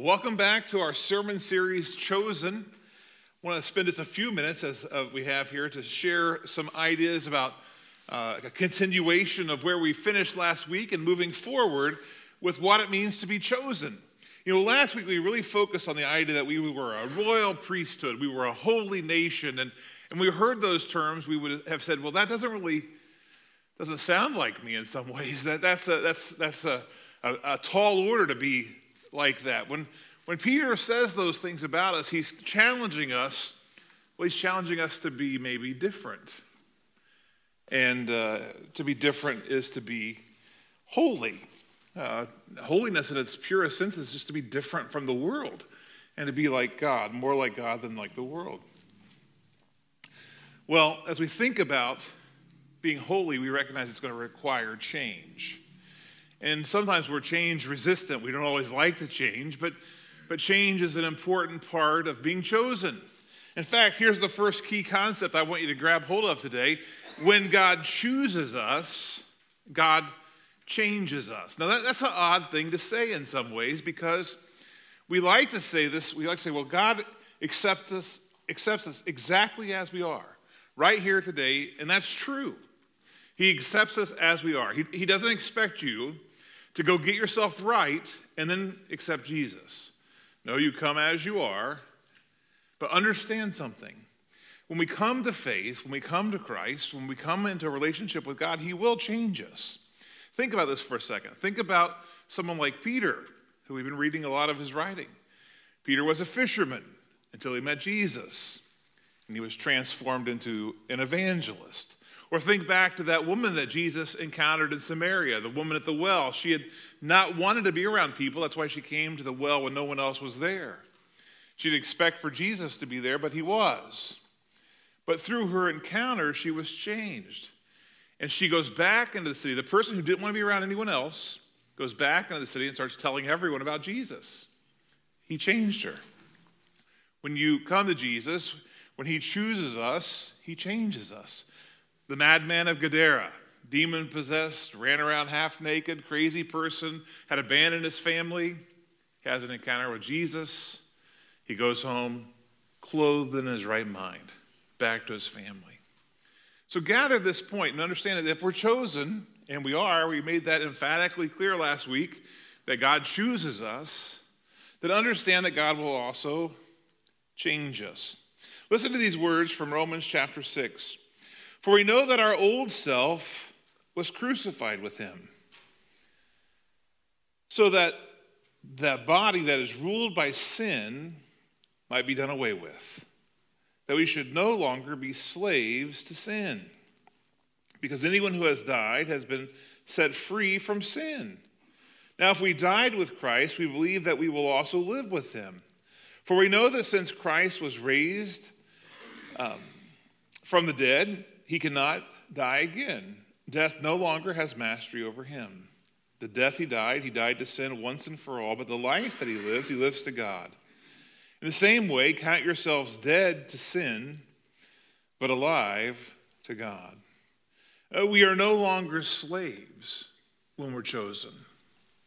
Welcome back to our sermon series, Chosen. I want to spend just a few minutes, as uh, we have here, to share some ideas about uh, a continuation of where we finished last week and moving forward with what it means to be chosen. You know, last week we really focused on the idea that we were a royal priesthood, we were a holy nation, and, and we heard those terms, we would have said, well, that doesn't really doesn't sound like me in some ways. That, that's a, that's, that's a, a, a tall order to be like that. When, when Peter says those things about us, he's challenging us. Well, he's challenging us to be maybe different. And uh, to be different is to be holy. Uh, holiness in its purest sense is just to be different from the world and to be like God, more like God than like the world. Well, as we think about being holy, we recognize it's going to require change. And sometimes we're change resistant. We don't always like the change, but, but change is an important part of being chosen. In fact, here's the first key concept I want you to grab hold of today. When God chooses us, God changes us. Now, that, that's an odd thing to say in some ways because we like to say this. We like to say, well, God accepts us, accepts us exactly as we are, right here today, and that's true. He accepts us as we are. He, he doesn't expect you to go get yourself right and then accept Jesus. No, you come as you are, but understand something. When we come to faith, when we come to Christ, when we come into a relationship with God, He will change us. Think about this for a second. Think about someone like Peter, who we've been reading a lot of his writing. Peter was a fisherman until he met Jesus, and he was transformed into an evangelist. Or think back to that woman that Jesus encountered in Samaria, the woman at the well. She had not wanted to be around people. That's why she came to the well when no one else was there. She didn't expect for Jesus to be there, but he was. But through her encounter, she was changed. And she goes back into the city. The person who didn't want to be around anyone else goes back into the city and starts telling everyone about Jesus. He changed her. When you come to Jesus, when he chooses us, he changes us. The madman of Gadara, demon possessed, ran around half naked, crazy person, had abandoned his family, has an encounter with Jesus. He goes home clothed in his right mind, back to his family. So gather this point and understand that if we're chosen, and we are, we made that emphatically clear last week that God chooses us, then understand that God will also change us. Listen to these words from Romans chapter 6. For we know that our old self was crucified with him, so that that body that is ruled by sin might be done away with, that we should no longer be slaves to sin. Because anyone who has died has been set free from sin. Now, if we died with Christ, we believe that we will also live with him. For we know that since Christ was raised um, from the dead, he cannot die again. Death no longer has mastery over him. The death he died, he died to sin once and for all, but the life that he lives, he lives to God. In the same way, count yourselves dead to sin, but alive to God. Uh, we are no longer slaves when we're chosen.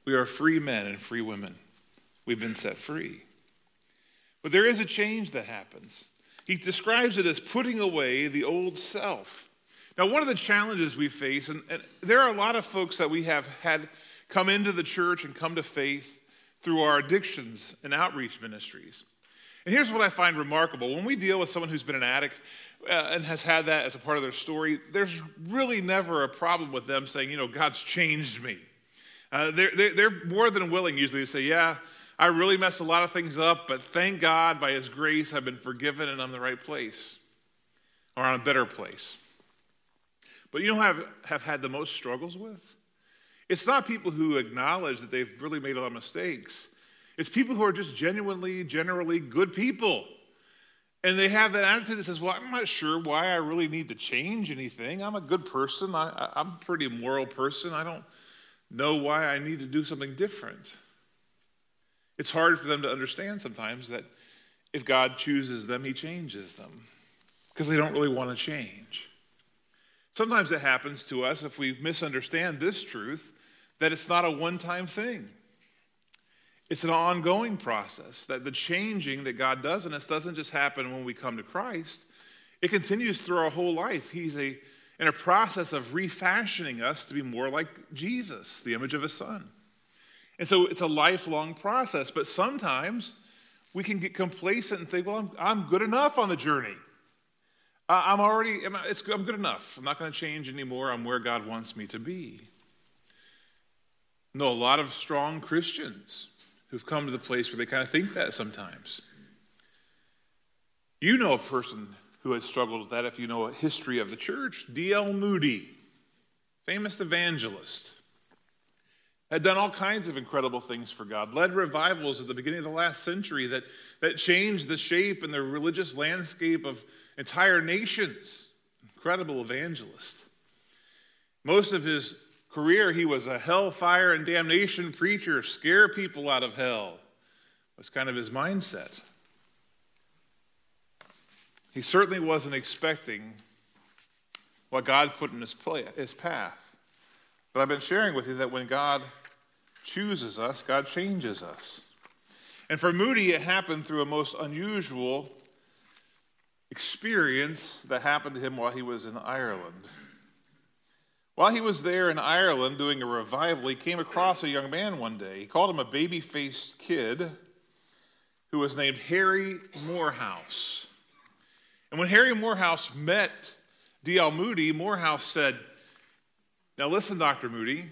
We are free men and free women. We've been set free. But there is a change that happens. He describes it as putting away the old self. Now, one of the challenges we face, and, and, there are a lot of folks that we have had come into the church and come to faith through our addictions and outreach ministries. And here's what I find remarkable when we deal with someone who's been an addict uh, and has had that as a part of their story, there's really never a problem with them saying, you know, God's changed me. Uh, they're, they're, they're more than willing usually to say, yeah, I really messed a lot of things up, but thank God by His grace I've been forgiven and I'm in the right place or on a better place. But you know who have, have had the most struggles with? It's not people who acknowledge that they've really made a lot of mistakes. It's people who are just genuinely, generally good people. And they have that attitude that says, Well, I'm not sure why I really need to change anything. I'm a good person. I, am a pretty moral person. I don't know why I need to do something different. It's hard for them to understand sometimes that if God chooses them, He changes them because they don't really want to change. Sometimes it happens to us if we misunderstand this truth that it's not a one time thing. it's an ongoing process that the changing that God does in us doesn't just happen when we come to Christ. It continues through our whole life. He's a, in a process of refashioning us to be more like Jesus, the image of his son. And so it's a lifelong process, but sometimes we can get complacent and think, well, I'm, I'm good enough on the journey. I'm already, I'm, I'm good enough. I'm not going to change anymore. I'm where God wants me to be. No, a lot of strong Christians who've come to the place where they kind of think that sometimes. You know a person who has struggled with that if you know a history of the church. D.L. Moody, famous evangelist, had done all kinds of incredible things for God, led revivals at the beginning of the last century that, that changed the shape and the religious landscape of entire nations. Incredible evangelist. Most of his career, he was a hellfire and damnation preacher, scare people out of hell. Was kind of his mindset. He certainly wasn't expecting what God put in his, play, his path. But I've been sharing with you that when God chooses us, God changes us. And for Moody, it happened through a most unusual experience that happened to him while he was in Ireland. While he was there in Ireland doing a revival, he came across a young man one day. He called him a baby faced kid who was named Harry Moorhouse. And when Harry Moorhouse met D.L. Moody, Moorhouse said, Now listen, Dr. Moody,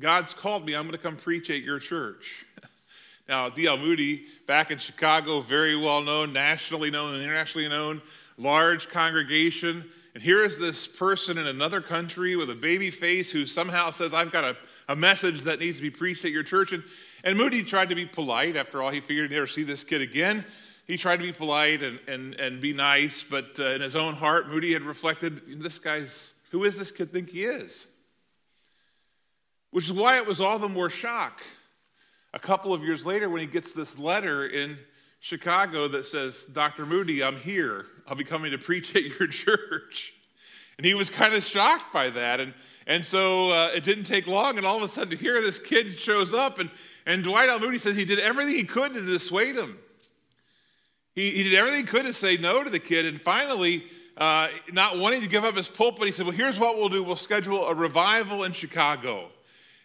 God's called me. I'm going to come preach at your church. now, D.L. Moody, back in Chicago, very well known, nationally known, and internationally known, large congregation. And here is this person in another country with a baby face who somehow says, I've got a, a message that needs to be preached at your church. And, and Moody tried to be polite. After all, he figured he'd never see this kid again. He tried to be polite and, and, and be nice, but uh, in his own heart, Moody had reflected, this guy's, who is this kid think he is? Which is why it was all the more shock. A couple of years later, when he gets this letter in Chicago that says, Dr. Moody, I'm here. I'll be coming to preach at your church. And he was kind of shocked by that. And, and so uh, it didn't take long. And all of a sudden, here this kid shows up. And, and Dwight L. Moody says he did everything he could to dissuade him. He, he did everything he could to say no to the kid. And finally, uh, not wanting to give up his pulpit, he said, Well, here's what we'll do we'll schedule a revival in Chicago.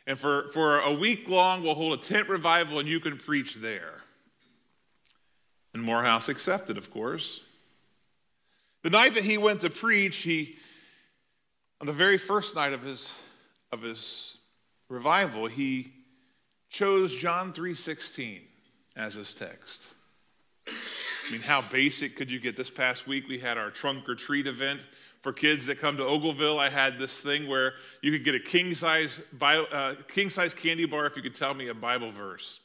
And for, for a week long, we'll hold a tent revival and you can preach there. And Moorhouse accepted, of course. The night that he went to preach, he, on the very first night of his, of his revival, he chose John 3.16 as his text. I mean, how basic could you get? This past week, we had our trunk or treat event for kids that come to Ogleville. I had this thing where you could get a king size, uh, king size candy bar if you could tell me a Bible verse.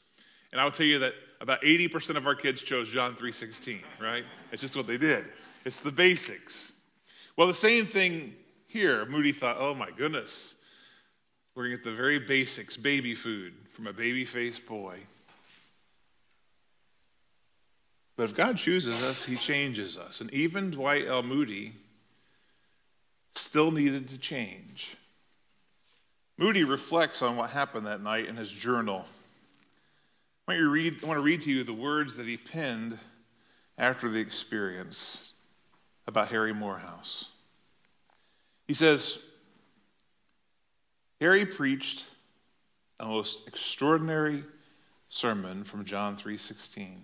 And I'll tell you that about 80% of our kids chose John 3:16, right? It's just what they did. It's the basics. Well, the same thing here. Moody thought, "Oh my goodness. We're going to get the very basics, baby food from a baby-faced boy." But if God chooses us, he changes us. And even Dwight L. Moody still needed to change. Moody reflects on what happened that night in his journal. I want, read, I want to read to you the words that he penned after the experience about Harry Moorhouse. He says, Harry preached a most extraordinary sermon from John 3:16.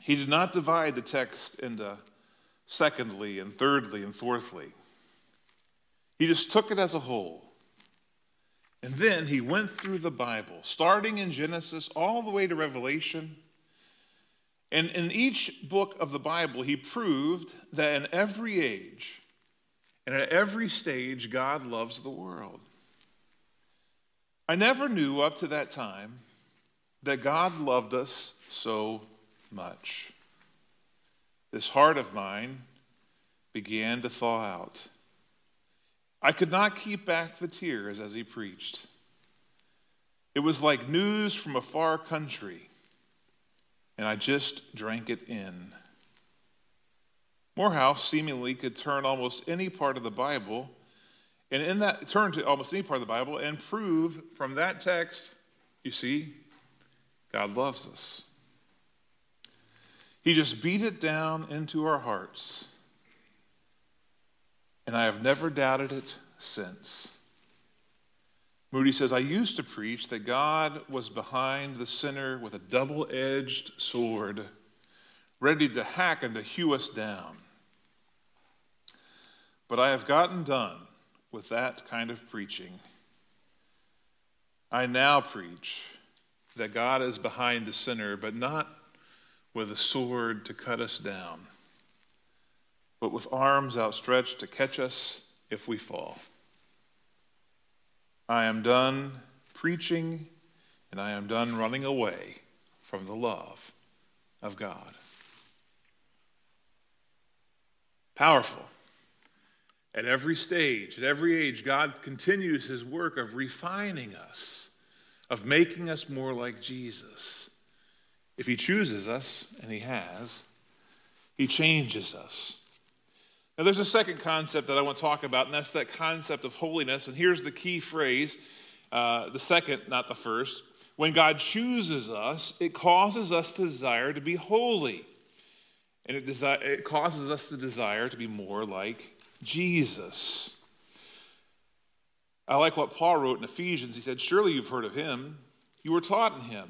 He did not divide the text into secondly and thirdly and fourthly. He just took it as a whole. And then he went through the Bible, starting in Genesis all the way to Revelation. And in each book of the Bible, he proved that in every age and at every stage, God loves the world. I never knew up to that time that God loved us so much. This heart of mine began to thaw out. I could not keep back the tears as he preached. It was like news from a far country, and I just drank it in. Moorhouse seemingly could turn almost any part of the Bible And in that, turn to almost any part of the Bible and prove from that text, you see, God loves us. He just beat it down into our hearts. And I have never doubted it since. Moody says, I used to preach that God was behind the sinner with a double edged sword, ready to hack and to hew us down. But I have gotten done with that kind of preaching. I now preach that God is behind the sinner, but not with a sword to cut us down, but with arms outstretched to catch us if we fall. I am done preaching, and I am done running away from the love of God. Powerful. At every stage, at every age, God continues his work of refining us, of making us more like Jesus. If he chooses us, and he has, he changes us. Now, there's a second concept that I want to talk about, and that's that concept of holiness. And here's the key phrase uh, the second, not the first. When God chooses us, it causes us to desire to be holy. And it, desi- it causes us to desire to be more like Jesus. I like what Paul wrote in Ephesians. He said, Surely you've heard of him. You were taught in him,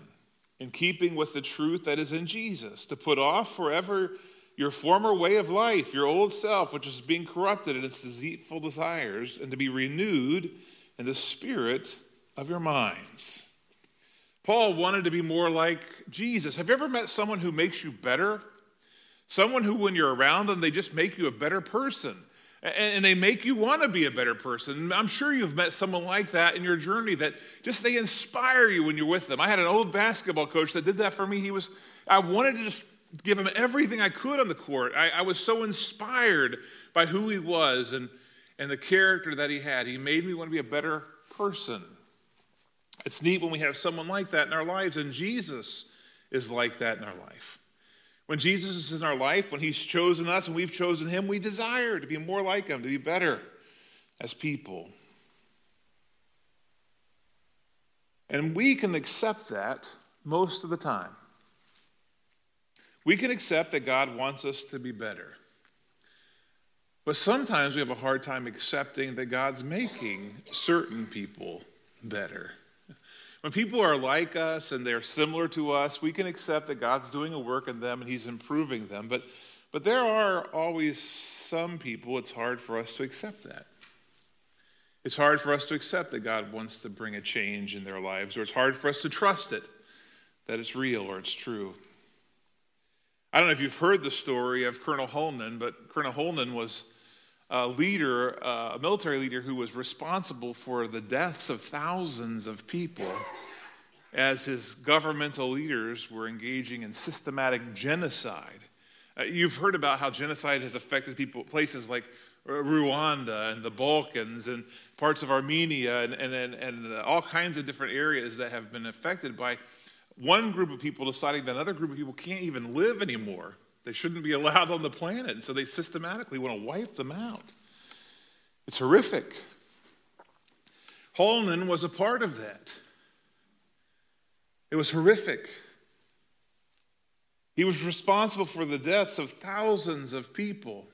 in keeping with the truth that is in Jesus, to put off forever your former way of life, your old self, which is being corrupted in its deceitful desires, and to be renewed in the spirit of your minds. Paul wanted to be more like Jesus. Have you ever met someone who makes you better? Someone who, when you're around them, they just make you a better person and they make you want to be a better person. I'm sure you've met someone like that in your journey that just they inspire you when you're with them. I had an old basketball coach that did that for me. He was, I wanted to just give him everything I could on the court. I, I was so inspired by who he was and, and the character that he had. He made me want to be a better person. It's neat when we have someone like that in our lives, and Jesus is like that in our life. When Jesus is in our life, when He's chosen us and we've chosen Him, we desire to be more like Him, to be better as people. And we can accept that most of the time. We can accept that God wants us to be better. But sometimes we have a hard time accepting that God's making certain people better. When people are like us and they're similar to us, we can accept that God's doing a work in them and He's improving them. But, but there are always some people it's hard for us to accept that. It's hard for us to accept that God wants to bring a change in their lives, or it's hard for us to trust it, that it's real or it's true. I don't know if you've heard the story of Colonel Holman, but Colonel Holman was a leader, a military leader who was responsible for the deaths of thousands of people as his governmental leaders were engaging in systematic genocide. Uh, you've heard about how genocide has affected people, places like Rwanda and the Balkans and parts of Armenia and, and, and, and all kinds of different areas that have been affected by one group of people deciding that another group of people can't even live anymore. They shouldn't be allowed on the planet. And so they systematically want to wipe them out. It's horrific. Holman was a part of that. It was horrific. He was responsible for the deaths of thousands of people.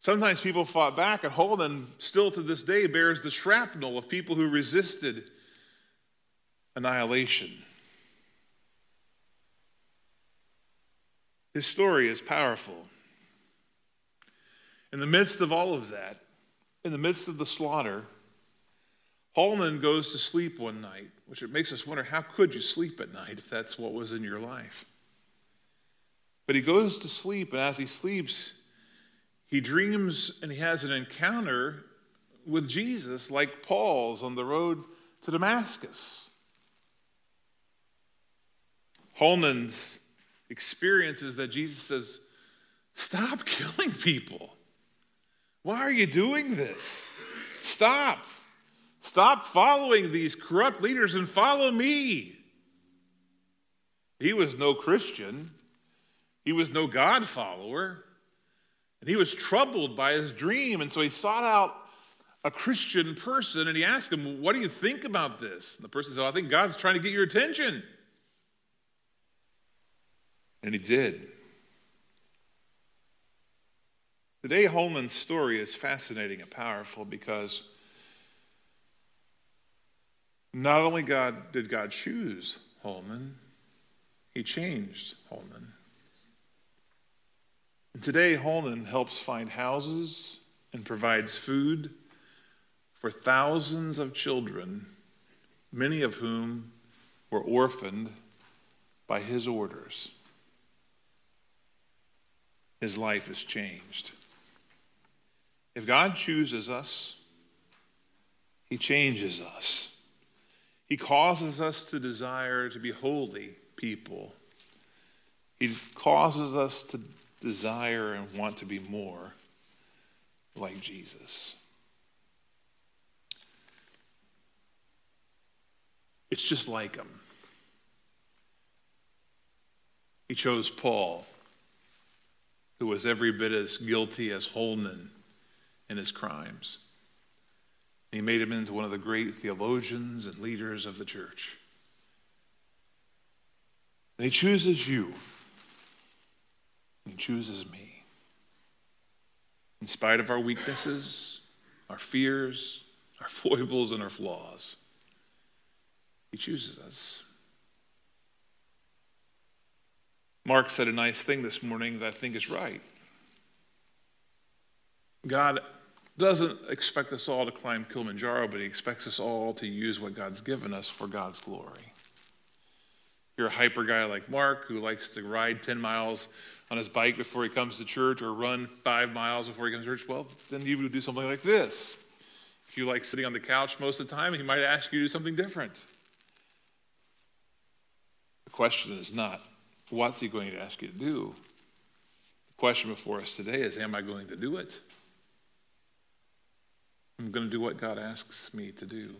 Sometimes people fought back, and Holman still to this day bears the shrapnel of people who resisted annihilation. His story is powerful. In the midst of all of that, in the midst of the slaughter, Holman goes to sleep one night, which it makes us wonder how could you sleep at night if that's what was in your life? But he goes to sleep, and as he sleeps, he dreams and he has an encounter with Jesus like Paul's on the road to Damascus. Holman's experiences that Jesus says, Stop killing people. Why are you doing this? Stop. Stop following these corrupt leaders and follow me. He was no Christian, he was no God follower, and he was troubled by his dream. And so he sought out a Christian person and he asked him, What do you think about this? And the person said, oh, I think God's trying to get your attention. And he did. Today, Holman's story is fascinating and powerful because not only God did God choose Holman, he changed Holman. And today, Holman helps find houses and provides food for thousands of children, many of whom were orphaned by his orders. His life is changed. If God chooses us, He changes us. He causes us to desire to be holy people. He causes us to desire and want to be more like Jesus. It's just like him. He chose Paul, who was every bit as guilty as Holman in his crimes. He made him into one of the great theologians and leaders of the church. And he chooses you. He chooses me. In spite of our weaknesses, our fears, our foibles, and our flaws, he chooses us. Mark said a nice thing this morning that I think is right. God doesn't expect us all to climb Kilimanjaro, but He expects us all to use what God's given us for God's glory. You're a hyper guy like Mark who likes to ride 10 miles on his bike before he comes to church or run five miles before he comes to church. Well, then you would do something like this. If you like sitting on the couch most of the time, he might ask you to do something different. The question is not, what's he going to ask you to do? The question before us today is, am I going to do it? I'm going to do what God asks me to do.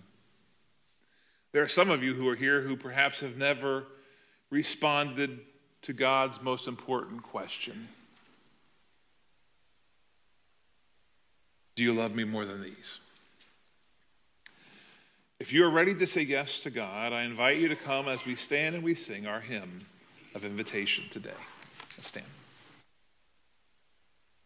There are some of you who are here who perhaps have never responded to God's most important question Do you love me more than these? If you are ready to say yes to God, I invite you to come as we stand and we sing our hymn of invitation today. Let's stand.